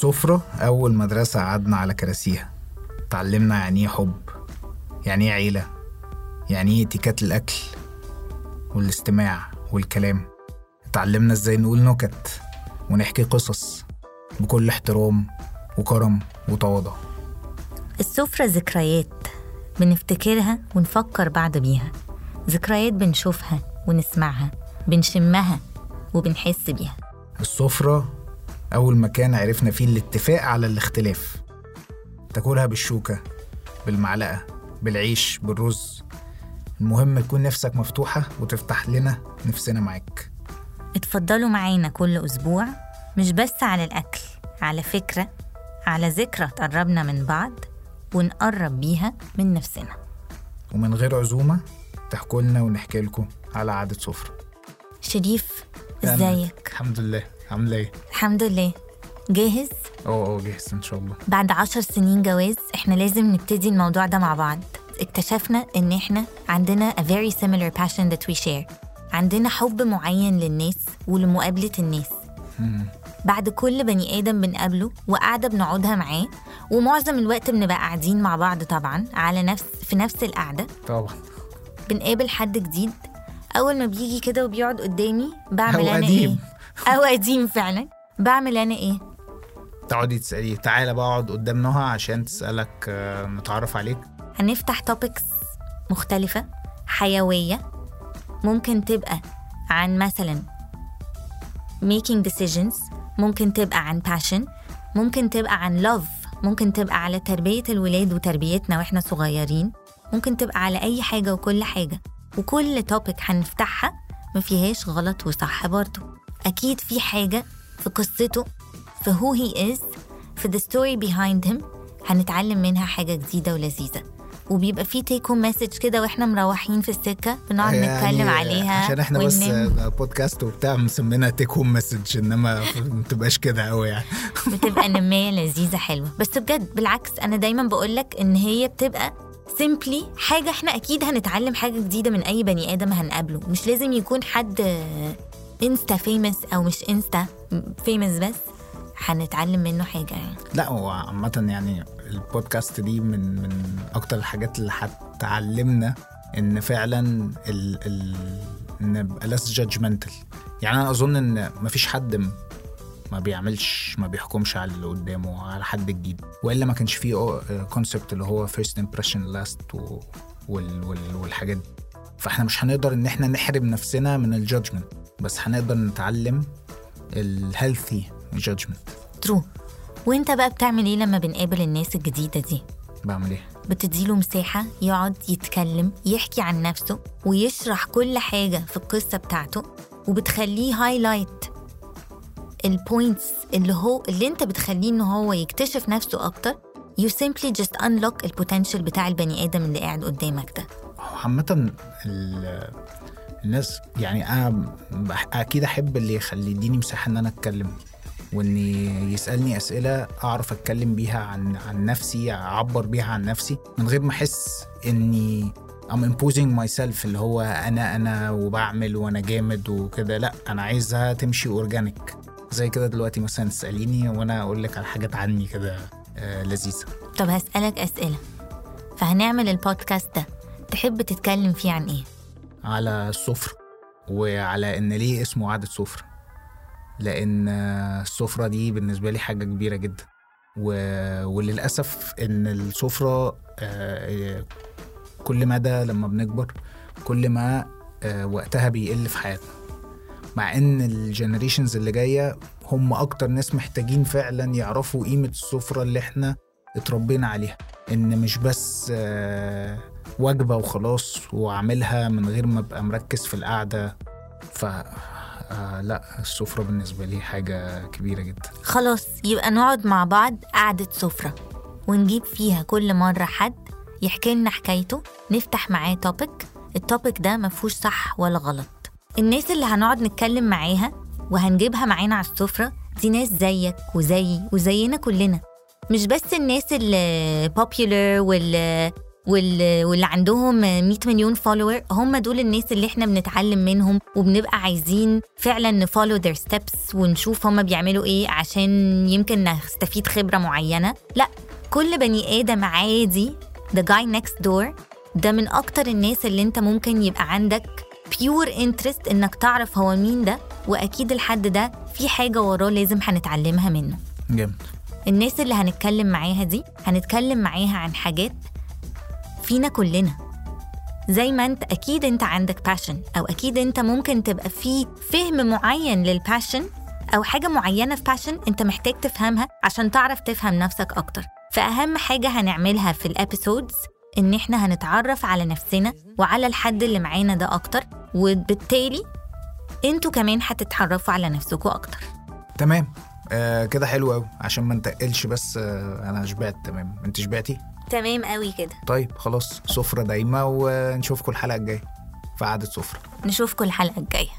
السفرة أول مدرسة قعدنا على كراسيها. اتعلمنا يعني إيه حب؟ يعني إيه عيلة؟ يعني إيه اتيكات الأكل؟ والاستماع والكلام. اتعلمنا إزاي نقول نكت ونحكي قصص بكل احترام وكرم وتواضع. السفرة ذكريات بنفتكرها ونفكر بعض بيها. ذكريات بنشوفها ونسمعها بنشمها وبنحس بيها. السفرة أول مكان عرفنا فيه الاتفاق على الاختلاف. تاكلها بالشوكة بالمعلقة بالعيش بالرز. المهم تكون نفسك مفتوحة وتفتح لنا نفسنا معاك. اتفضلوا معانا كل أسبوع مش بس على الأكل على فكرة على ذكرى تقربنا من بعض ونقرب بيها من نفسنا. ومن غير عزومة تحكوا لنا ونحكي لكم على عادة سفرة شريف. إزيك؟ الحمد لله. عاملة إيه؟ الحمد لله. جاهز؟ آه آه جاهز إن شاء الله. بعد عشر سنين جواز إحنا لازم نبتدي الموضوع ده مع بعض. اكتشفنا إن إحنا عندنا a very similar passion that we share. عندنا حب معين للناس ولمقابلة الناس. مم. بعد كل بني آدم بنقابله وقعدة بنقعدها معاه ومعظم الوقت بنبقى قاعدين مع بعض طبعا على نفس في نفس القعدة. طبعا. بنقابل حد جديد أول ما بيجي كده وبيقعد قدامي بعمل أنا قديم. إيه؟ أو قديم فعلا بعمل أنا إيه؟ تقعدي تسأليه تعالى بقى أقعد قدام نهى عشان تسألك آه، نتعرف عليك هنفتح توبكس مختلفة حيوية ممكن تبقى عن مثلا making decisions ممكن تبقى عن passion ممكن تبقى عن love ممكن تبقى على تربية الولاد وتربيتنا وإحنا صغيرين ممكن تبقى على أي حاجة وكل حاجة وكل topic هنفتحها ما فيهاش غلط وصح برضه أكيد في حاجة في قصته في who he is في the story behind him هنتعلم منها حاجة جديدة ولذيذة. وبيبقى في take home message كده وإحنا مروحين في السكة بنقعد نتكلم عليها عشان إحنا بس بودكاست وبتاع مسمينها take home message إنما ما تبقاش كده قوي يعني. بتبقى نمية لذيذة حلوة. بس بجد بالعكس أنا دايما بقولك إن هي بتبقى simply حاجة إحنا أكيد هنتعلم حاجة جديدة من أي بني آدم هنقابله. مش لازم يكون حد insta famous أو مش insta famous بس هنتعلم منه حاجة يعني. لا هو عامة يعني البودكاست دي من من أكتر الحاجات اللي هتعلمنا إن فعلا ال ال نبقى less judgmental. يعني أنا أظن إن مفيش حد ما بيعملش ما بيحكمش على اللي قدامه على حد جديد. وإلا ما كانش فيه concept اللي هو first impression last و وال وال والحاجات دي. فإحنا مش هنقدر إن إحنا نحرم نفسنا من ال judgment بس هنقدر نتعلم ال healthy judgment true وإنت بقى بتعمل إيه لما بنقابل الناس الجديدة دي؟ بعمل إيه؟ بتديله مساحة يقعد يتكلم يحكي عن نفسه ويشرح كل حاجة في القصة بتاعته وبتخليه highlight ال points اللي هو اللي انت بتخليه إن هو يكتشف نفسه أكتر you simply just unlock ال potential بتاع البني آدم اللي قاعد قدامك ده. عامة ال- الناس يعني أنا بح- أكيد أحب اللي يخلي يديني مساحة إن أنا أتكلم وإن يسألني أسئلة أعرف أتكلم بيها عن عن نفسي أعبر بيها عن نفسي من غير ما أحس إني I'm imposing myself اللي هو أنا أنا وبعمل وأنا جامد وكده لأ أنا عايزها تمشي organic زي كده دلوقتي مثلا تسأليني وأنا أقول لك على حاجات عني كده آه لذيذة. طب هسألك أسئلة. فهنعمل البودكاست ده. تحب تتكلم فيه عن إيه؟ على السفرة وعلى إن ليه اسمه عادة سفرة. لأن آه، السفرة دي بالنسبة لي حاجة كبيرة جدا. و... وللأسف إن السفرة آه، كل مدى لما بنكبر كل ما وقتها بيقل في حياتنا. مع إن الجنريشنز اللي جاية هم أكتر ناس محتاجين فعلا يعرفوا قيمة السفرة اللي إحنا اتربينا عليها. إن مش بس آه، وجبة وخلاص وأعملها من غير ما أبقى مركز في القعدة. ف آه لا السفرة بالنسبة لي حاجة كبيرة جدا. خلاص يبقى نقعد مع بعض قعدة سفرة ونجيب فيها كل مرة حد يحكي لنا حكايته نفتح معاه topic ال topic ده مفهوش صح ولا غلط. الناس اللي هنقعد نتكلم معاها وهنجيبها معانا على السفرة دي ناس زيك وزيي وزينا كلنا. مش بس الناس اللي popular واللي عندهم 100 مليون follower هم دول الناس اللي إحنا بنتعلم منهم وبنبقى عايزين فعلا ن follow their steps ونشوف هم بيعملوا إيه عشان يمكن نستفيد خبرة معينة. لا كل بني آدم عادي the guy next door ده من أكتر الناس اللي انت ممكن يبقى عندك pure interest إنك تعرف هو مين ده وأكيد الحد ده في حاجة وراه لازم هنتعلمها منه. جامد الناس اللي هنتكلم معاها دي هنتكلم معاها عن حاجات فينا كلنا. زي ما أنت أكيد أنت عندك باشن أو أكيد أنت ممكن تبقى في فهم معين لل passion أو حاجة معينة في passion أنت محتاج تفهمها عشان تعرف تفهم نفسك أكتر. فأهم حاجة هنعملها في ال episodes إن إحنا هنتعرف على نفسنا وعلى الحد اللي معانا ده أكتر وبالتالي أنتوا كمان هتتعرفوا على نفسكم أكتر. تمام. آه كده حلو قوي عشان ما نتقلش بس آه أنا شبعت. تمام. انت شبعتي؟ تمام قوي كده. طيب خلاص. سفرة دايمة ونشوفكم الحلقة الجاية. في قعدة سفرة. نشوفكم الحلقة الجاية.